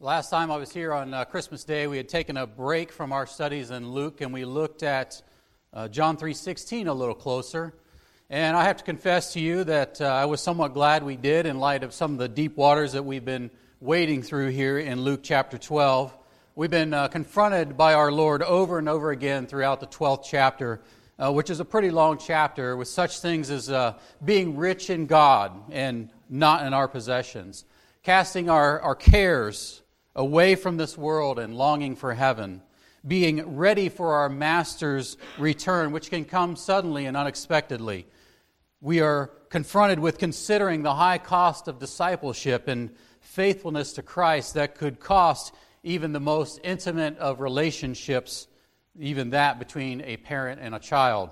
Last time I was here on uh, Christmas Day, we had taken a break from our studies in Luke, and we looked at uh, John 3:16 a little closer. And I have to confess to you that uh, I was somewhat glad we did, in light of some of the deep waters that we've been wading through here in Luke chapter 12. We've been uh, confronted by our Lord over and over again throughout the 12th chapter, uh, which is a pretty long chapter, with such things as uh, being rich in God and not in our possessions, casting our, our cares away from this world and longing for heaven, being ready for our Master's return, which can come suddenly and unexpectedly. We are confronted with considering the high cost of discipleship and faithfulness to Christ that could cost even the most intimate of relationships, even that between a parent and a child.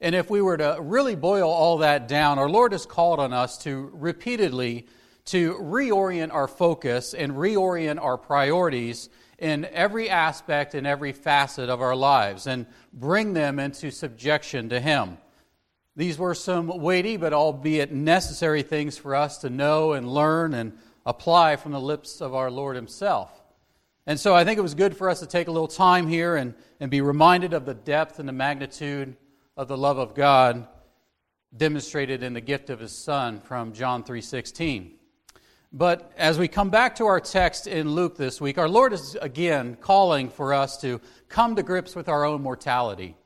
And if we were to really boil all that down, our Lord has called on us to repeatedly to reorient our focus and reorient our priorities in every aspect and every facet of our lives and bring them into subjection to Him. These were some weighty but albeit necessary things for us to know and learn and apply from the lips of our Lord Himself. And so I think it was good for us to take a little time here and, and be reminded of the depth and the magnitude of the love of God demonstrated in the gift of His Son from John 3.16. But as we come back to our text in Luke this week, our Lord is again calling for us to come to grips with our own mortality.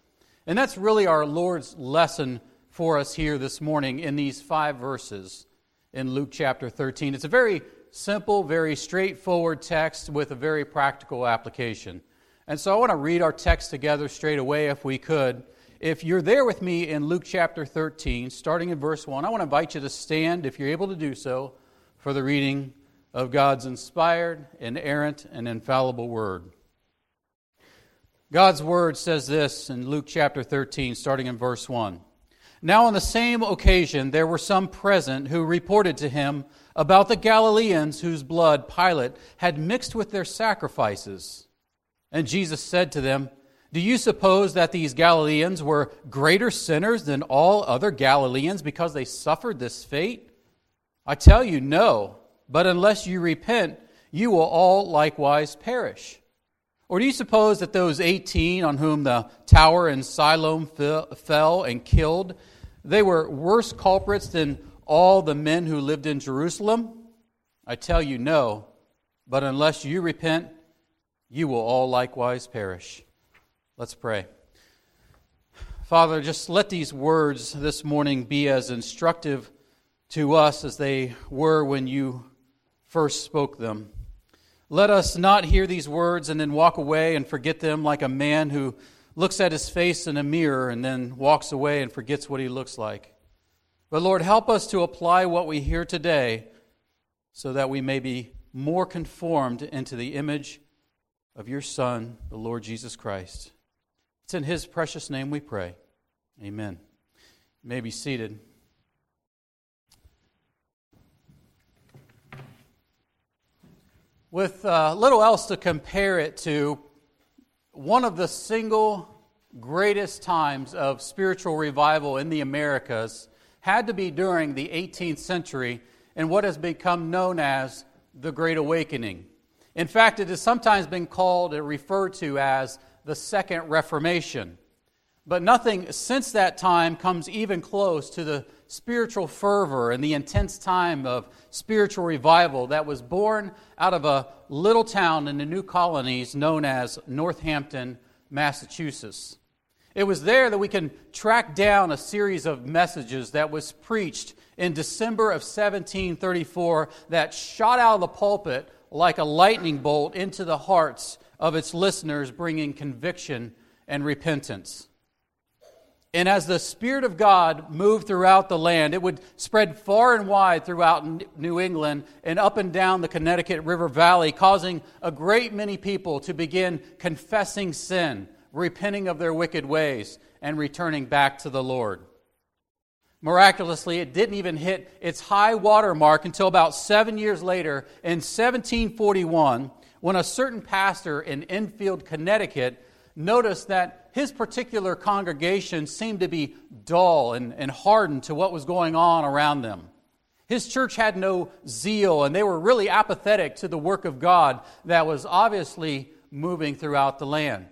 And that's really our Lord's lesson for us here this morning in these five verses in Luke chapter 13. It's a very simple, very straightforward text with a very practical application. And so I want to read our text together straight away if we could. If you're there with me in Luke chapter 13, starting in verse 1, I want to invite you to stand, if you're able to do so for the reading of God's inspired, inerrant, and infallible Word. God's Word says this in Luke chapter 13, starting in verse 1. Now, on the same occasion, there were some present who reported to him about the Galileans whose blood Pilate had mixed with their sacrifices. And Jesus said to them, Do you suppose that these Galileans were greater sinners than all other Galileans because they suffered this fate? I tell you, no. But unless you repent, you will all likewise perish. Or do you suppose that those 18 on whom the tower in Siloam fell and killed, they were worse culprits than all the men who lived in Jerusalem? I tell you, no. But unless you repent, you will all likewise perish. Let's pray. Father, just let these words this morning be as instructive to us as they were when you first spoke them. Let us not hear these words and then walk away and forget them like a man who looks at his face in a mirror and then walks away and forgets what he looks like. But Lord, help us to apply what we hear today so that we may be more conformed into the image of your Son, the Lord Jesus Christ. It's in his precious name we pray. Amen. You may be seated. With uh, little else to compare it to, one of the single greatest times of spiritual revival in the Americas had to be during the 18th century in what has become known as the Great Awakening. In fact, it has sometimes been called and referred to as the Second Reformation. But nothing since that time comes even close to the spiritual fervor and the intense time of spiritual revival that was born out of a little town in the new colonies known as Northampton, Massachusetts. It was there that we can track down a series of messages that was preached in December of 1734 that shot out of the pulpit like a lightning bolt into the hearts of its listeners, bringing conviction and repentance. And as the Spirit of God moved throughout the land, it would spread far and wide throughout New England and up and down the Connecticut River Valley, causing a great many people to begin confessing sin, repenting of their wicked ways, and returning back to the Lord. Miraculously, it didn't even hit its high water mark until about seven years later in 1741 when a certain pastor in Enfield, Connecticut, noticed that his particular congregation seemed to be dull and, and hardened to what was going on around them. His church had no zeal, and they were really apathetic to the work of God that was obviously moving throughout the land.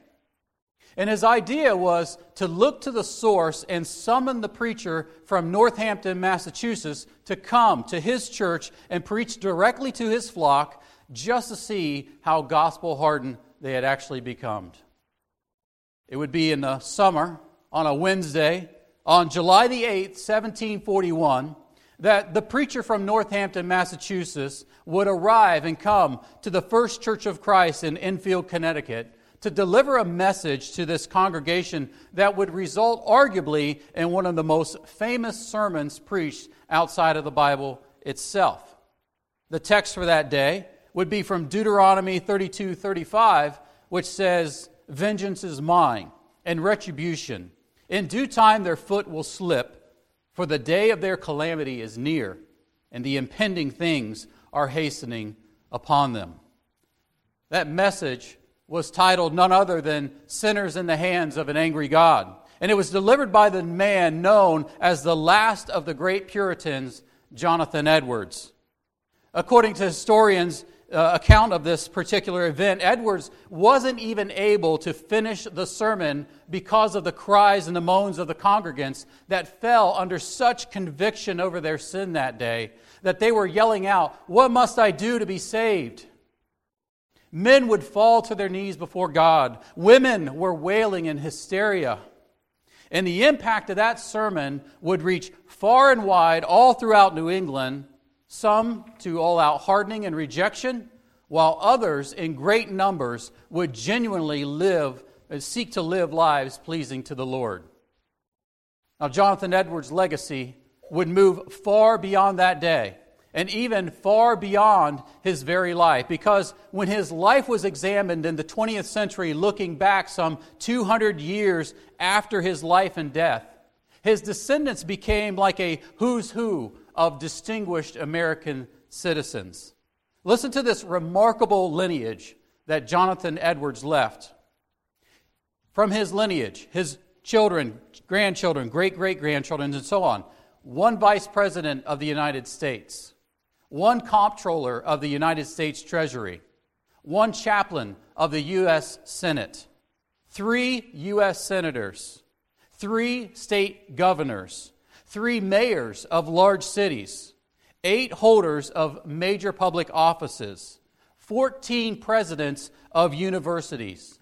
And his idea was to look to the source and summon the preacher from Northampton, Massachusetts, to come to his church and preach directly to his flock just to see how gospel hardened they had actually become. It would be in the summer on a Wednesday on July the 8th, 1741 that the preacher from Northampton, Massachusetts, would arrive and come to the First Church of Christ in Enfield, Connecticut, to deliver a message to this congregation that would result, arguably, in one of the most famous sermons preached outside of the Bible itself. The text for that day would be from Deuteronomy 32 35, which says, Vengeance is mine, and retribution. In due time their foot will slip for the day of their calamity is near, and the impending things are hastening upon them. That message was titled none other than Sinners in the Hands of an Angry God. And it was delivered by the man known as the last of the great Puritans, Jonathan Edwards. According to historians, uh, account of this particular event, Edwards wasn't even able to finish the sermon because of the cries and the moans of the congregants that fell under such conviction over their sin that day that they were yelling out, What must I do to be saved? Men would fall to their knees before God. Women were wailing in hysteria. And the impact of that sermon would reach far and wide all throughout New England some to all out hardening and rejection, while others in great numbers would genuinely live and uh, seek to live lives pleasing to the Lord. Now, Jonathan Edwards' legacy would move far beyond that day and even far beyond his very life because when his life was examined in the 20th century, looking back some 200 years after his life and death, his descendants became like a who's who of distinguished American citizens. Listen to this remarkable lineage that Jonathan Edwards left. From his lineage, his children, grandchildren, great great grandchildren, and so on, one vice president of the United States, one comptroller of the United States Treasury, one chaplain of the U.S. Senate, three U.S. senators, three state governors, three mayors of large cities, eight holders of major public offices, 14 presidents of universities,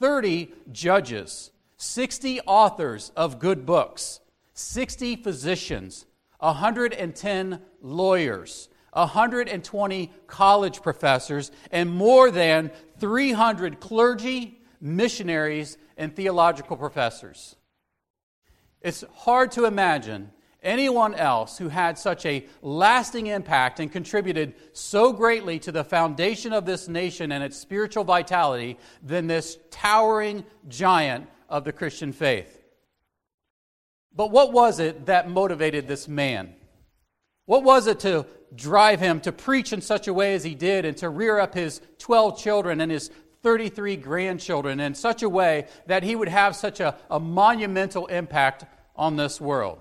30 judges, 60 authors of good books, 60 physicians, 110 lawyers, 120 college professors, and more than 300 clergy, missionaries, and theological professors. It's hard to imagine anyone else who had such a lasting impact and contributed so greatly to the foundation of this nation and its spiritual vitality than this towering giant of the Christian faith. But what was it that motivated this man? What was it to drive him to preach in such a way as he did and to rear up his 12 children and his 33 grandchildren in such a way that he would have such a, a monumental impact on this world.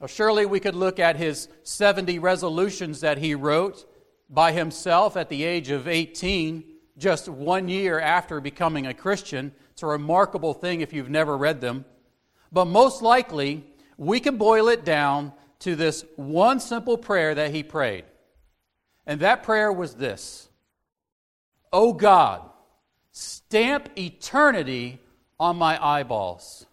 Now, surely we could look at his 70 resolutions that he wrote by himself at the age of 18, just one year after becoming a Christian. It's a remarkable thing if you've never read them. But most likely, we can boil it down to this one simple prayer that he prayed. And that prayer was this Oh God, Stamp eternity on my eyeballs.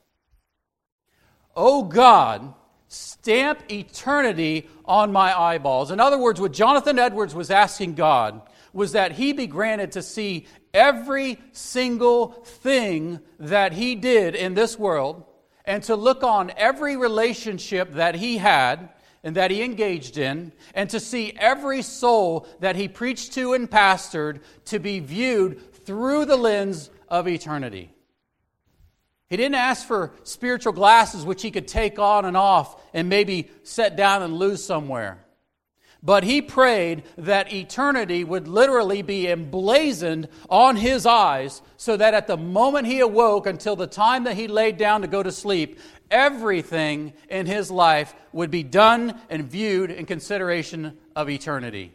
Oh God, stamp eternity on my eyeballs. In other words, what Jonathan Edwards was asking God was that he be granted to see every single thing that he did in this world and to look on every relationship that he had and that he engaged in, and to see every soul that he preached to and pastored to be viewed through the lens of eternity. He didn't ask for spiritual glasses which he could take on and off and maybe set down and lose somewhere. But he prayed that eternity would literally be emblazoned on his eyes so that at the moment he awoke until the time that he laid down to go to sleep, everything in his life would be done and viewed in consideration of eternity.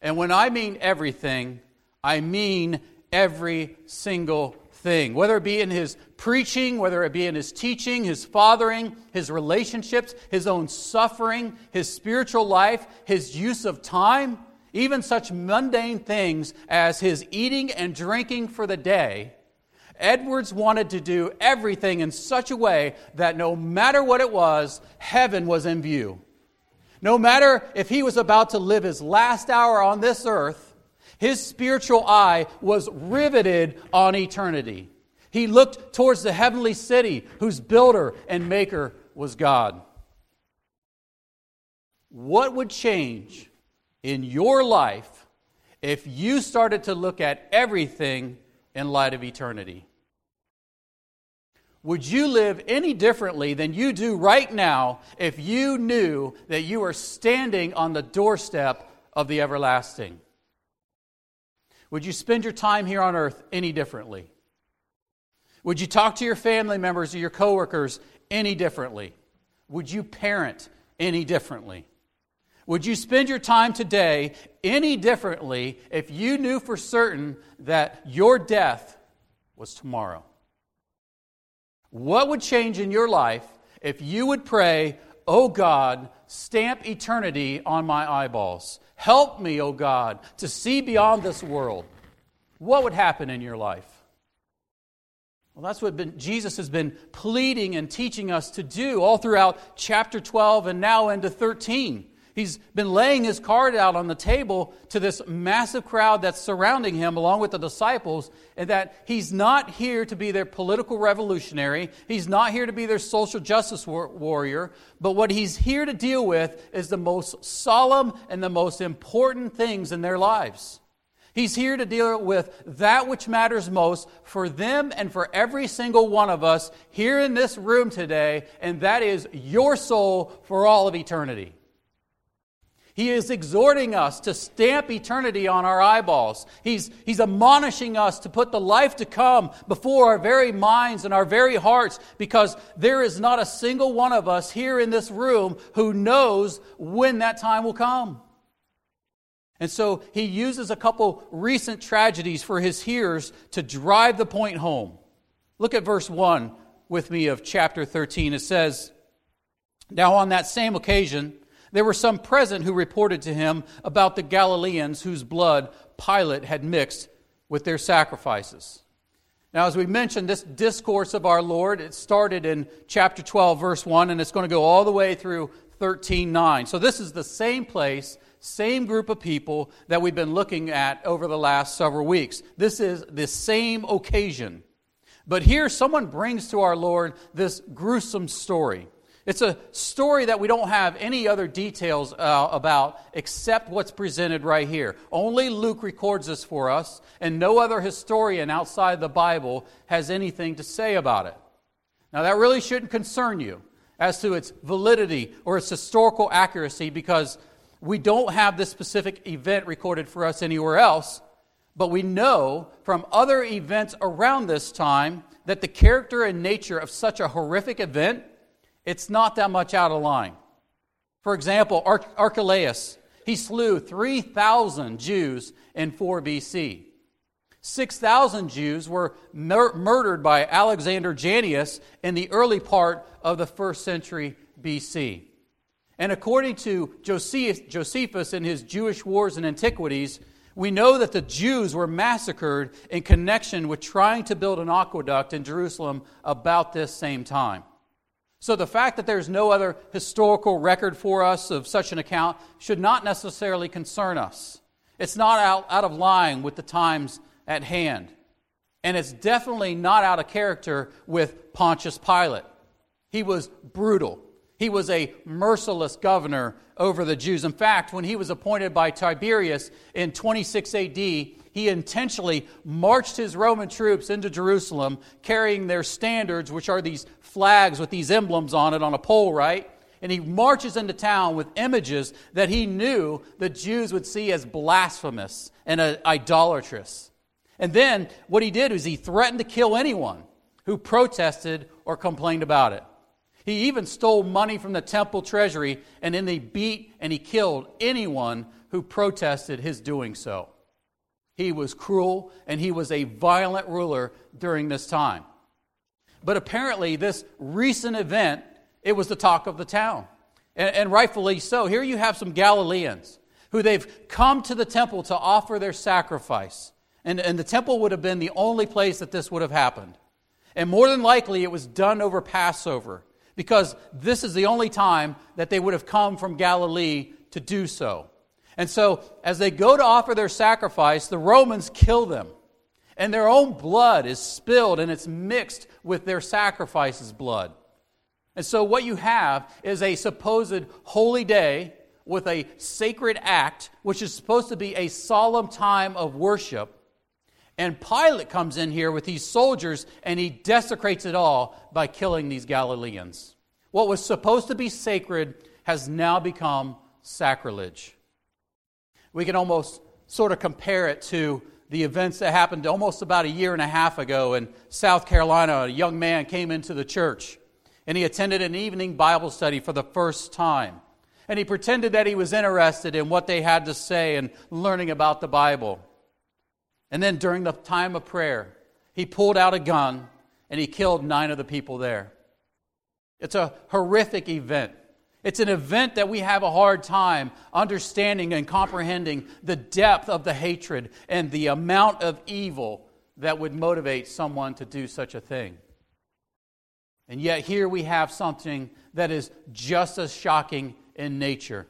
And when I mean everything, I mean every single thing, whether it be in his preaching, whether it be in his teaching, his fathering, his relationships, his own suffering, his spiritual life, his use of time, even such mundane things as his eating and drinking for the day. Edwards wanted to do everything in such a way that no matter what it was, heaven was in view. No matter if he was about to live his last hour on this earth, his spiritual eye was riveted on eternity. He looked towards the heavenly city whose builder and maker was God. What would change in your life if you started to look at everything in light of eternity? Would you live any differently than you do right now if you knew that you are standing on the doorstep of the everlasting? Would you spend your time here on earth any differently? Would you talk to your family members or your coworkers any differently? Would you parent any differently? Would you spend your time today any differently if you knew for certain that your death was tomorrow? What would change in your life if you would pray, Oh God, stamp eternity on my eyeballs? Help me, O God, to see beyond this world. What would happen in your life? Well, that's what been, Jesus has been pleading and teaching us to do all throughout chapter 12 and now into 13. He's been laying his card out on the table to this massive crowd that's surrounding him, along with the disciples, and that he's not here to be their political revolutionary. He's not here to be their social justice war- warrior. But what he's here to deal with is the most solemn and the most important things in their lives. He's here to deal with that which matters most for them and for every single one of us here in this room today, and that is your soul for all of eternity. He is exhorting us to stamp eternity on our eyeballs. He's, he's admonishing us to put the life to come before our very minds and our very hearts because there is not a single one of us here in this room who knows when that time will come. And so he uses a couple recent tragedies for his hearers to drive the point home. Look at verse 1 with me of chapter 13. It says, Now on that same occasion, there were some present who reported to him about the Galileans whose blood Pilate had mixed with their sacrifices. Now, as we mentioned, this discourse of our Lord, it started in chapter 12, verse 1, and it's going to go all the way through 13, 9. So this is the same place, same group of people that we've been looking at over the last several weeks. This is the same occasion. But here, someone brings to our Lord this gruesome story. It's a story that we don't have any other details uh, about except what's presented right here. Only Luke records this for us, and no other historian outside the Bible has anything to say about it. Now, that really shouldn't concern you as to its validity or its historical accuracy because we don't have this specific event recorded for us anywhere else, but we know from other events around this time that the character and nature of such a horrific event it's not that much out of line. For example, Archelaus, he slew 3,000 Jews in 4 BC. 6,000 Jews were mur- murdered by Alexander Jannaeus in the early part of the first century BC. And according to Josephus in his Jewish Wars and Antiquities, we know that the Jews were massacred in connection with trying to build an aqueduct in Jerusalem about this same time. So the fact that there's no other historical record for us of such an account should not necessarily concern us. It's not out, out of line with the times at hand. And it's definitely not out of character with Pontius Pilate. He was brutal. He was a merciless governor over the Jews. In fact, when he was appointed by Tiberius in 26 AD, he intentionally marched his Roman troops into Jerusalem carrying their standards, which are these flags with these emblems on it on a pole, right? And he marches into town with images that he knew the Jews would see as blasphemous and uh, idolatrous. And then what he did was he threatened to kill anyone who protested or complained about it. He even stole money from the temple treasury, and then he beat and he killed anyone who protested his doing so. He was cruel and he was a violent ruler during this time. But apparently, this recent event, it was the talk of the town. And, and rightfully so. Here you have some Galileans who they've come to the temple to offer their sacrifice. And, and the temple would have been the only place that this would have happened. And more than likely, it was done over Passover because this is the only time that they would have come from Galilee to do so. And so, as they go to offer their sacrifice, the Romans kill them. And their own blood is spilled and it's mixed with their sacrifice's blood. And so, what you have is a supposed holy day with a sacred act, which is supposed to be a solemn time of worship. And Pilate comes in here with these soldiers and he desecrates it all by killing these Galileans. What was supposed to be sacred has now become sacrilege. We can almost sort of compare it to the events that happened almost about a year and a half ago in South Carolina. A young man came into the church and he attended an evening Bible study for the first time. And he pretended that he was interested in what they had to say and learning about the Bible. And then during the time of prayer, he pulled out a gun and he killed nine of the people there. It's a horrific event. It's an event that we have a hard time understanding and comprehending the depth of the hatred and the amount of evil that would motivate someone to do such a thing. And yet, here we have something that is just as shocking in nature.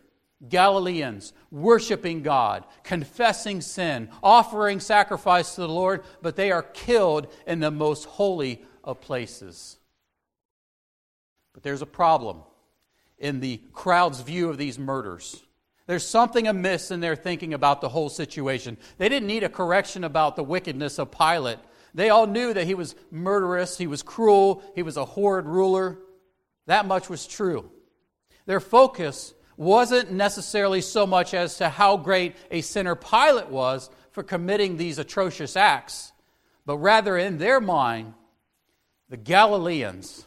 Galileans worshiping God, confessing sin, offering sacrifice to the Lord, but they are killed in the most holy of places. But there's a problem in the crowd's view of these murders. There's something amiss in their thinking about the whole situation. They didn't need a correction about the wickedness of Pilate. They all knew that he was murderous, he was cruel, he was a horrid ruler. That much was true. Their focus wasn't necessarily so much as to how great a sinner Pilate was for committing these atrocious acts, but rather in their mind, the Galileans,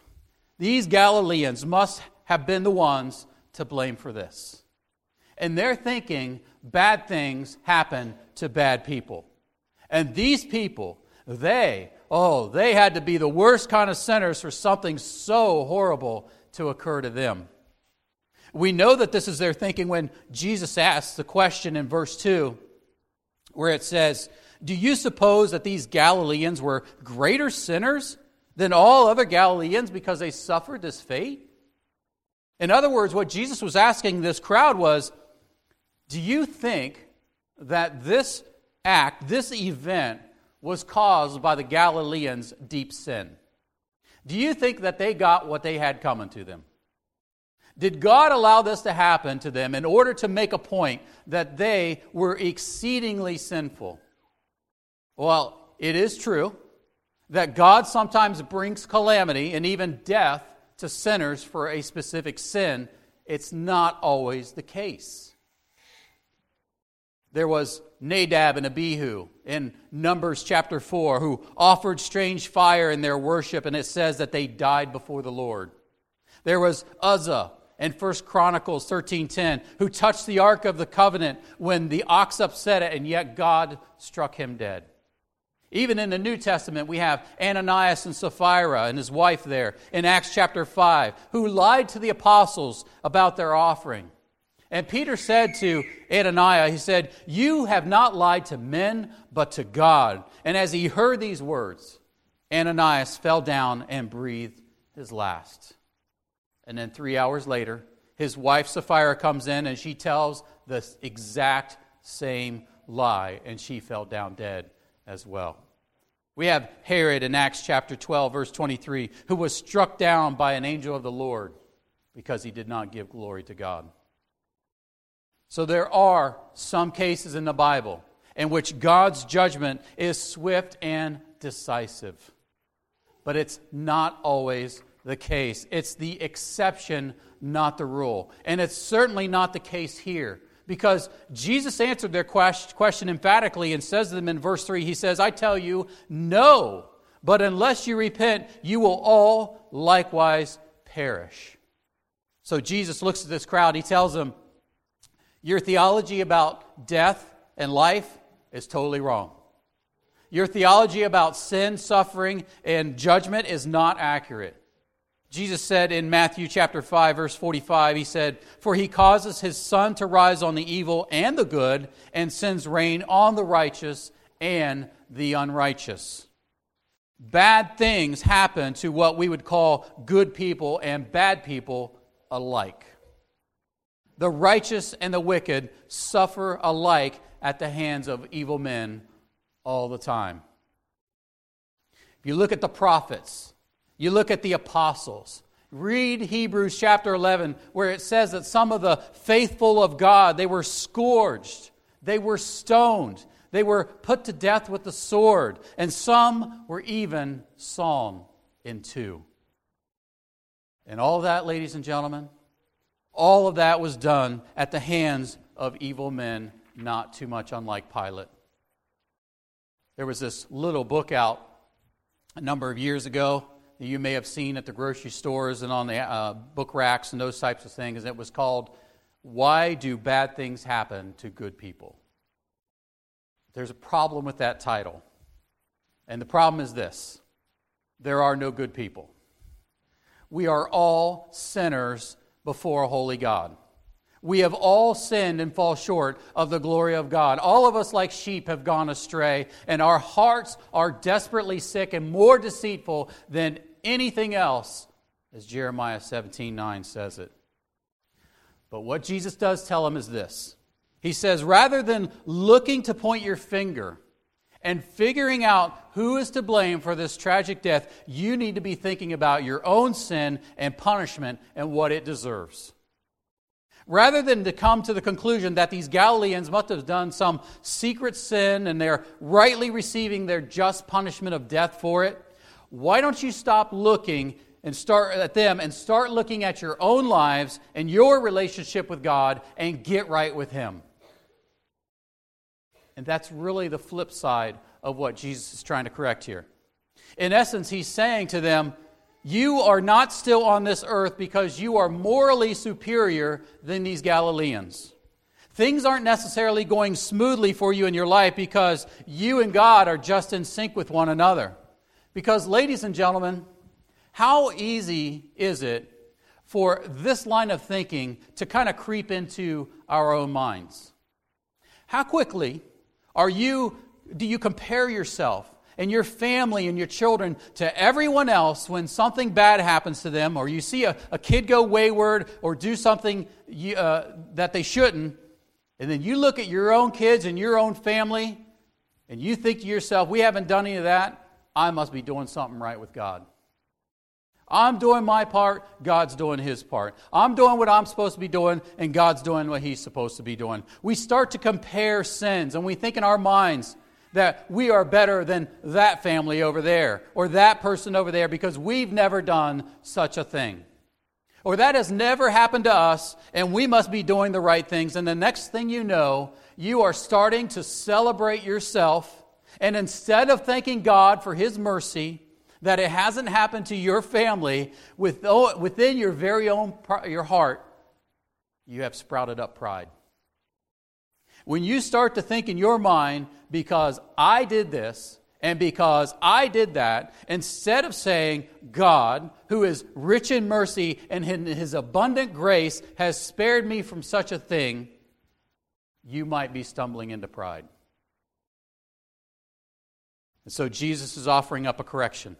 these Galileans must have been the ones to blame for this. And they're thinking bad things happen to bad people. And these people, they, oh, they had to be the worst kind of sinners for something so horrible to occur to them. We know that this is their thinking when Jesus asks the question in verse 2, where it says, Do you suppose that these Galileans were greater sinners than all other Galileans because they suffered this fate? In other words, what Jesus was asking this crowd was, Do you think that this act, this event, was caused by the Galileans' deep sin? Do you think that they got what they had coming to them? Did God allow this to happen to them in order to make a point that they were exceedingly sinful? Well, it is true that God sometimes brings calamity and even death to sinners for a specific sin. It's not always the case. There was Nadab and Abihu in Numbers chapter 4 who offered strange fire in their worship, and it says that they died before the Lord. There was Uzzah in 1 Chronicles 13:10 who touched the ark of the covenant when the ox upset it and yet God struck him dead. Even in the New Testament, we have Ananias and Sapphira and his wife there in Acts chapter 5, who lied to the apostles about their offering. And Peter said to Ananias, he said, You have not lied to men, but to God. And as he heard these words, Ananias fell down and breathed his last. And then three hours later, his wife Sapphira comes in and she tells the exact same lie, and she fell down dead as well. We have Herod in Acts chapter 12, verse 23, who was struck down by an angel of the Lord because he did not give glory to God. So there are some cases in the Bible in which God's judgment is swift and decisive. But it's not always the case. It's the exception, not the rule. And it's certainly not the case here because Jesus answered their question emphatically and says to them in verse 3 He says, I tell you, no, but unless you repent, you will all likewise perish. So Jesus looks at this crowd. He tells them, Your theology about death and life is totally wrong. Your theology about sin, suffering, and judgment is not accurate. Jesus said in Matthew chapter 5 verse 45 he said for he causes his sun to rise on the evil and the good and sends rain on the righteous and the unrighteous. Bad things happen to what we would call good people and bad people alike. The righteous and the wicked suffer alike at the hands of evil men all the time. If you look at the prophets, you look at the apostles, read Hebrews chapter 11, where it says that some of the faithful of God, they were scourged, they were stoned, they were put to death with the sword, and some were even sawn in two. And all that, ladies and gentlemen, all of that was done at the hands of evil men, not too much unlike Pilate. There was this little book out a number of years ago that you may have seen at the grocery stores and on the uh, book racks and those types of things. It was called Why Do Bad Things Happen to Good People? There's a problem with that title. And the problem is this there are no good people. We are all sinners before a holy God. We have all sinned and fall short of the glory of God. All of us, like sheep, have gone astray, and our hearts are desperately sick and more deceitful than anything else, as Jeremiah 17 9 says it. But what Jesus does tell him is this He says, rather than looking to point your finger and figuring out who is to blame for this tragic death, you need to be thinking about your own sin and punishment and what it deserves. Rather than to come to the conclusion that these Galileans must have done some secret sin and they're rightly receiving their just punishment of death for it, why don't you stop looking and start at them and start looking at your own lives and your relationship with God and get right with Him? And that's really the flip side of what Jesus is trying to correct here. In essence, he's saying to them, you are not still on this earth because you are morally superior than these Galileans. Things aren't necessarily going smoothly for you in your life because you and God are just in sync with one another. Because, ladies and gentlemen, how easy is it for this line of thinking to kind of creep into our own minds? How quickly are you, do you compare yourself and your family and your children to everyone else when something bad happens to them, or you see a, a kid go wayward or do something you, uh, that they shouldn't, and then you look at your own kids and your own family, and you think to yourself, we haven't done any of that, I must be doing something right with God. I'm doing my part, God's doing his part. I'm doing what I'm supposed to be doing, and God's doing what he's supposed to be doing. We start to compare sins, and we think in our minds, that we are better than that family over there or that person over there because we've never done such a thing. Or that has never happened to us and we must be doing the right things. And the next thing you know, you are starting to celebrate yourself. And instead of thanking God for His mercy, that it hasn't happened to your family within your very own your heart, you have sprouted up pride. When you start to think in your mind, because I did this and because I did that, instead of saying, God, who is rich in mercy and in his abundant grace has spared me from such a thing, you might be stumbling into pride. And so Jesus is offering up a correction.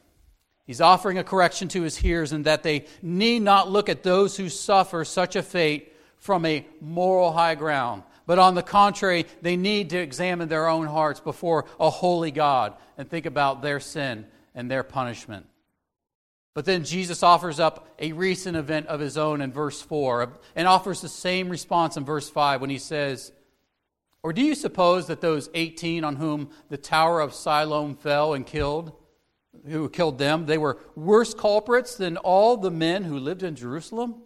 He's offering a correction to his hearers in that they need not look at those who suffer such a fate from a moral high ground, but on the contrary, they need to examine their own hearts before a holy God and think about their sin and their punishment. But then Jesus offers up a recent event of his own in verse 4 and offers the same response in verse 5 when he says, Or do you suppose that those 18 on whom the tower of Siloam fell and killed, who killed them, they were worse culprits than all the men who lived in Jerusalem?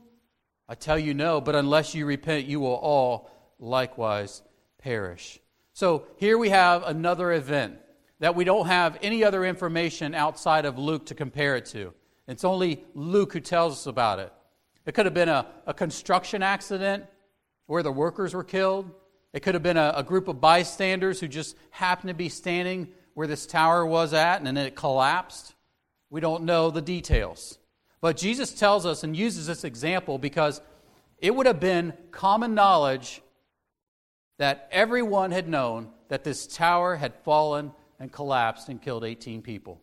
I tell you no, but unless you repent, you will all likewise perish. So here we have another event that we don't have any other information outside of Luke to compare it to. It's only Luke who tells us about it. It could have been a, a construction accident where the workers were killed. It could have been a, a group of bystanders who just happened to be standing where this tower was at and then it collapsed. We don't know the details. But Jesus tells us and uses this example because it would have been common knowledge that everyone had known that this tower had fallen and collapsed and killed 18 people.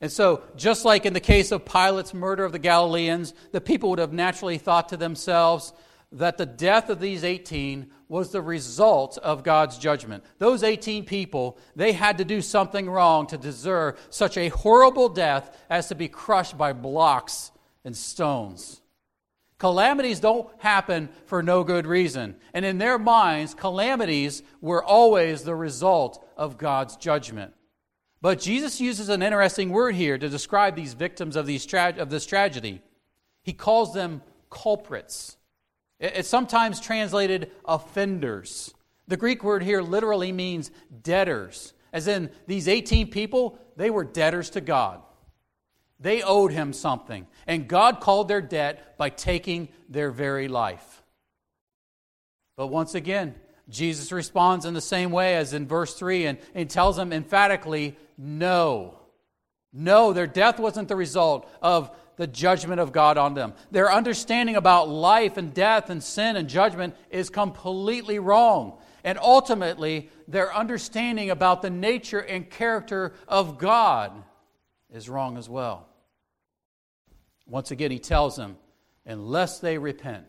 And so, just like in the case of Pilate's murder of the Galileans, the people would have naturally thought to themselves that the death of these 18 was the result of God's judgment. Those 18 people, they had to do something wrong to deserve such a horrible death as to be crushed by blocks and stones. Calamities don't happen for no good reason. And in their minds, calamities were always the result of God's judgment. But Jesus uses an interesting word here to describe these victims of, these tra- of this tragedy. He calls them culprits. It's sometimes translated offenders. The Greek word here literally means debtors, as in these 18 people, they were debtors to God. They owed him something, and God called their debt by taking their very life. But once again, Jesus responds in the same way as in verse 3 and, and tells them emphatically, no. No, their death wasn't the result of the judgment of God on them. Their understanding about life and death and sin and judgment is completely wrong. And ultimately, their understanding about the nature and character of God is wrong as well. Once again, he tells them, unless they repent,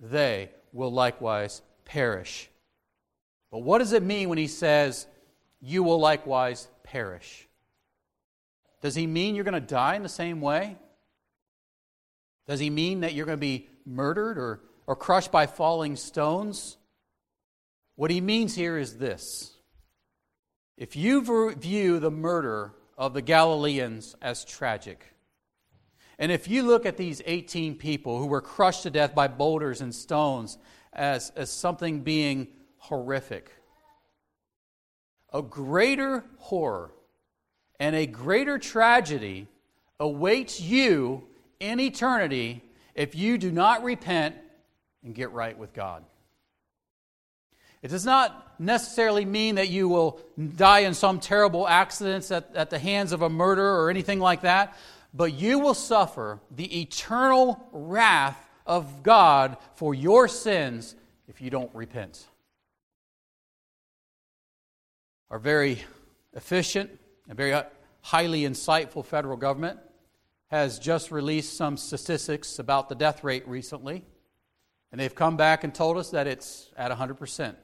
they will likewise perish. But what does it mean when he says, you will likewise perish? Does he mean you're going to die in the same way? Does he mean that you're going to be murdered or, or crushed by falling stones? What he means here is this if you view the murder of the Galileans as tragic. And if you look at these 18 people who were crushed to death by boulders and stones as, as something being horrific, a greater horror and a greater tragedy awaits you in eternity if you do not repent and get right with God. It does not necessarily mean that you will die in some terrible accidents at, at the hands of a murderer or anything like that, but you will suffer the eternal wrath of God for your sins if you don't repent. Our very efficient and very highly insightful federal government has just released some statistics about the death rate recently, and they've come back and told us that it's at 100%.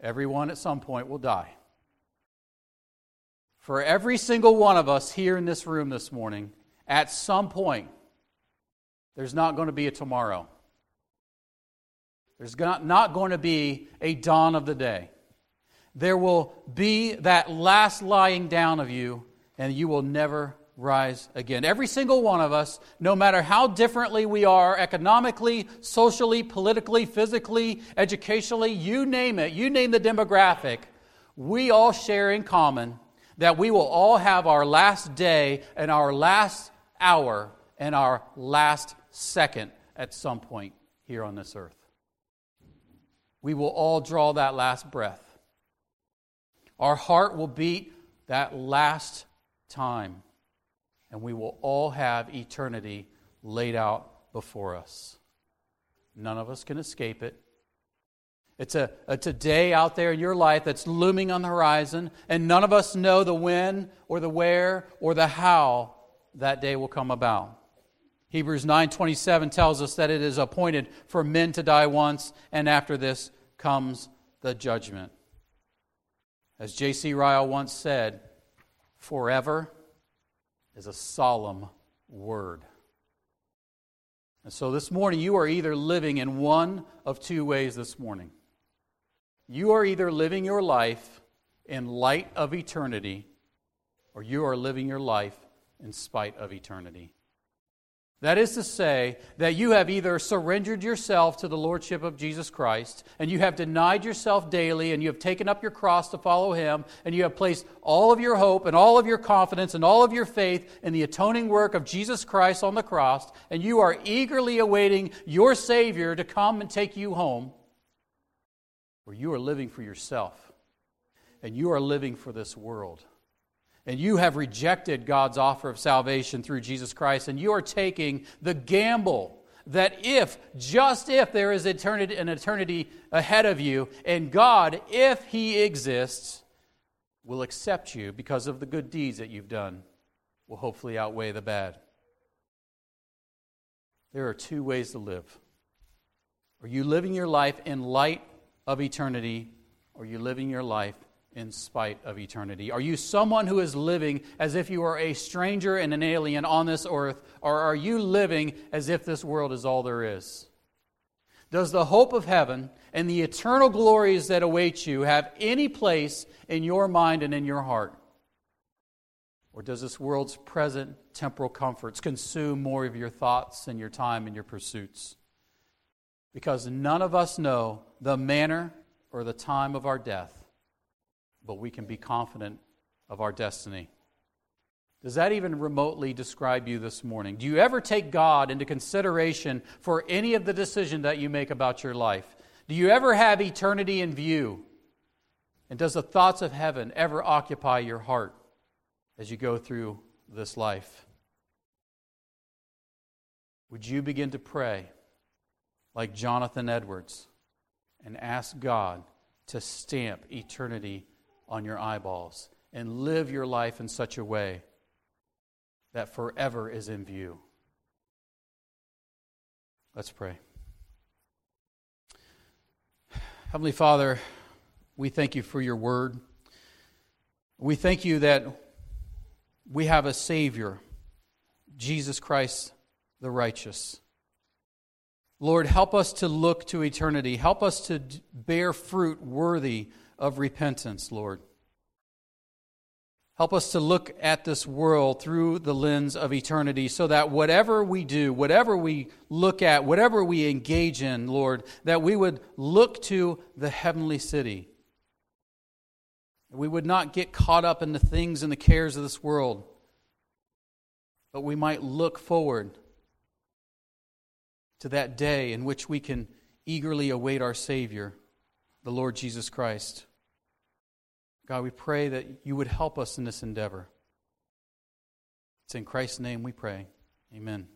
Everyone at some point will die. For every single one of us here in this room this morning, at some point, there's not going to be a tomorrow. There's not going to be a dawn of the day. There will be that last lying down of you, and you will never rise again. Every single one of us, no matter how differently we are economically, socially, politically, physically, educationally, you name it, you name the demographic, we all share in common that we will all have our last day and our last hour and our last second at some point here on this earth. We will all draw that last breath. Our heart will beat that last time and we will all have eternity laid out before us. None of us can escape it. It's a, it's a day out there in your life that's looming on the horizon, and none of us know the when or the where or the how that day will come about. Hebrews 9:27 tells us that it is appointed for men to die once, and after this comes the judgment. As J.C. Ryle once said, forever is a solemn word. And so this morning, you are either living in one of two ways this morning. You are either living your life in light of eternity, or you are living your life in spite of eternity. That is to say, that you have either surrendered yourself to the Lordship of Jesus Christ, and you have denied yourself daily, and you have taken up your cross to follow Him, and you have placed all of your hope and all of your confidence and all of your faith in the atoning work of Jesus Christ on the cross, and you are eagerly awaiting your Savior to come and take you home, or you are living for yourself, and you are living for this world and you have rejected God's offer of salvation through Jesus Christ, and you are taking the gamble that if, just if, there is eternity, an eternity ahead of you, and God, if He exists, will accept you because of the good deeds that you've done, will hopefully outweigh the bad. There are two ways to live. Are you living your life in light of eternity, or are you living your life in spite of eternity? Are you someone who is living as if you are a stranger and an alien on this earth, or are you living as if this world is all there is? Does the hope of heaven and the eternal glories that await you have any place in your mind and in your heart? Or does this world's present temporal comforts consume more of your thoughts and your time and your pursuits? Because none of us know the manner or the time of our death but we can be confident of our destiny. Does that even remotely describe you this morning? Do you ever take God into consideration for any of the decision that you make about your life? Do you ever have eternity in view? And does the thoughts of heaven ever occupy your heart as you go through this life? Would you begin to pray like Jonathan Edwards and ask God to stamp eternity on your eyeballs and live your life in such a way that forever is in view. Let's pray. Heavenly Father, we thank you for your word. We thank you that we have a Savior, Jesus Christ the righteous. Lord, help us to look to eternity. Help us to bear fruit worthy of repentance, Lord. Help us to look at this world through the lens of eternity so that whatever we do, whatever we look at, whatever we engage in, Lord, that we would look to the heavenly city. We would not get caught up in the things and the cares of this world, but we might look forward to that day in which we can eagerly await our Savior, the Lord Jesus Christ. God, we pray that you would help us in this endeavor. It's in Christ's name we pray. Amen.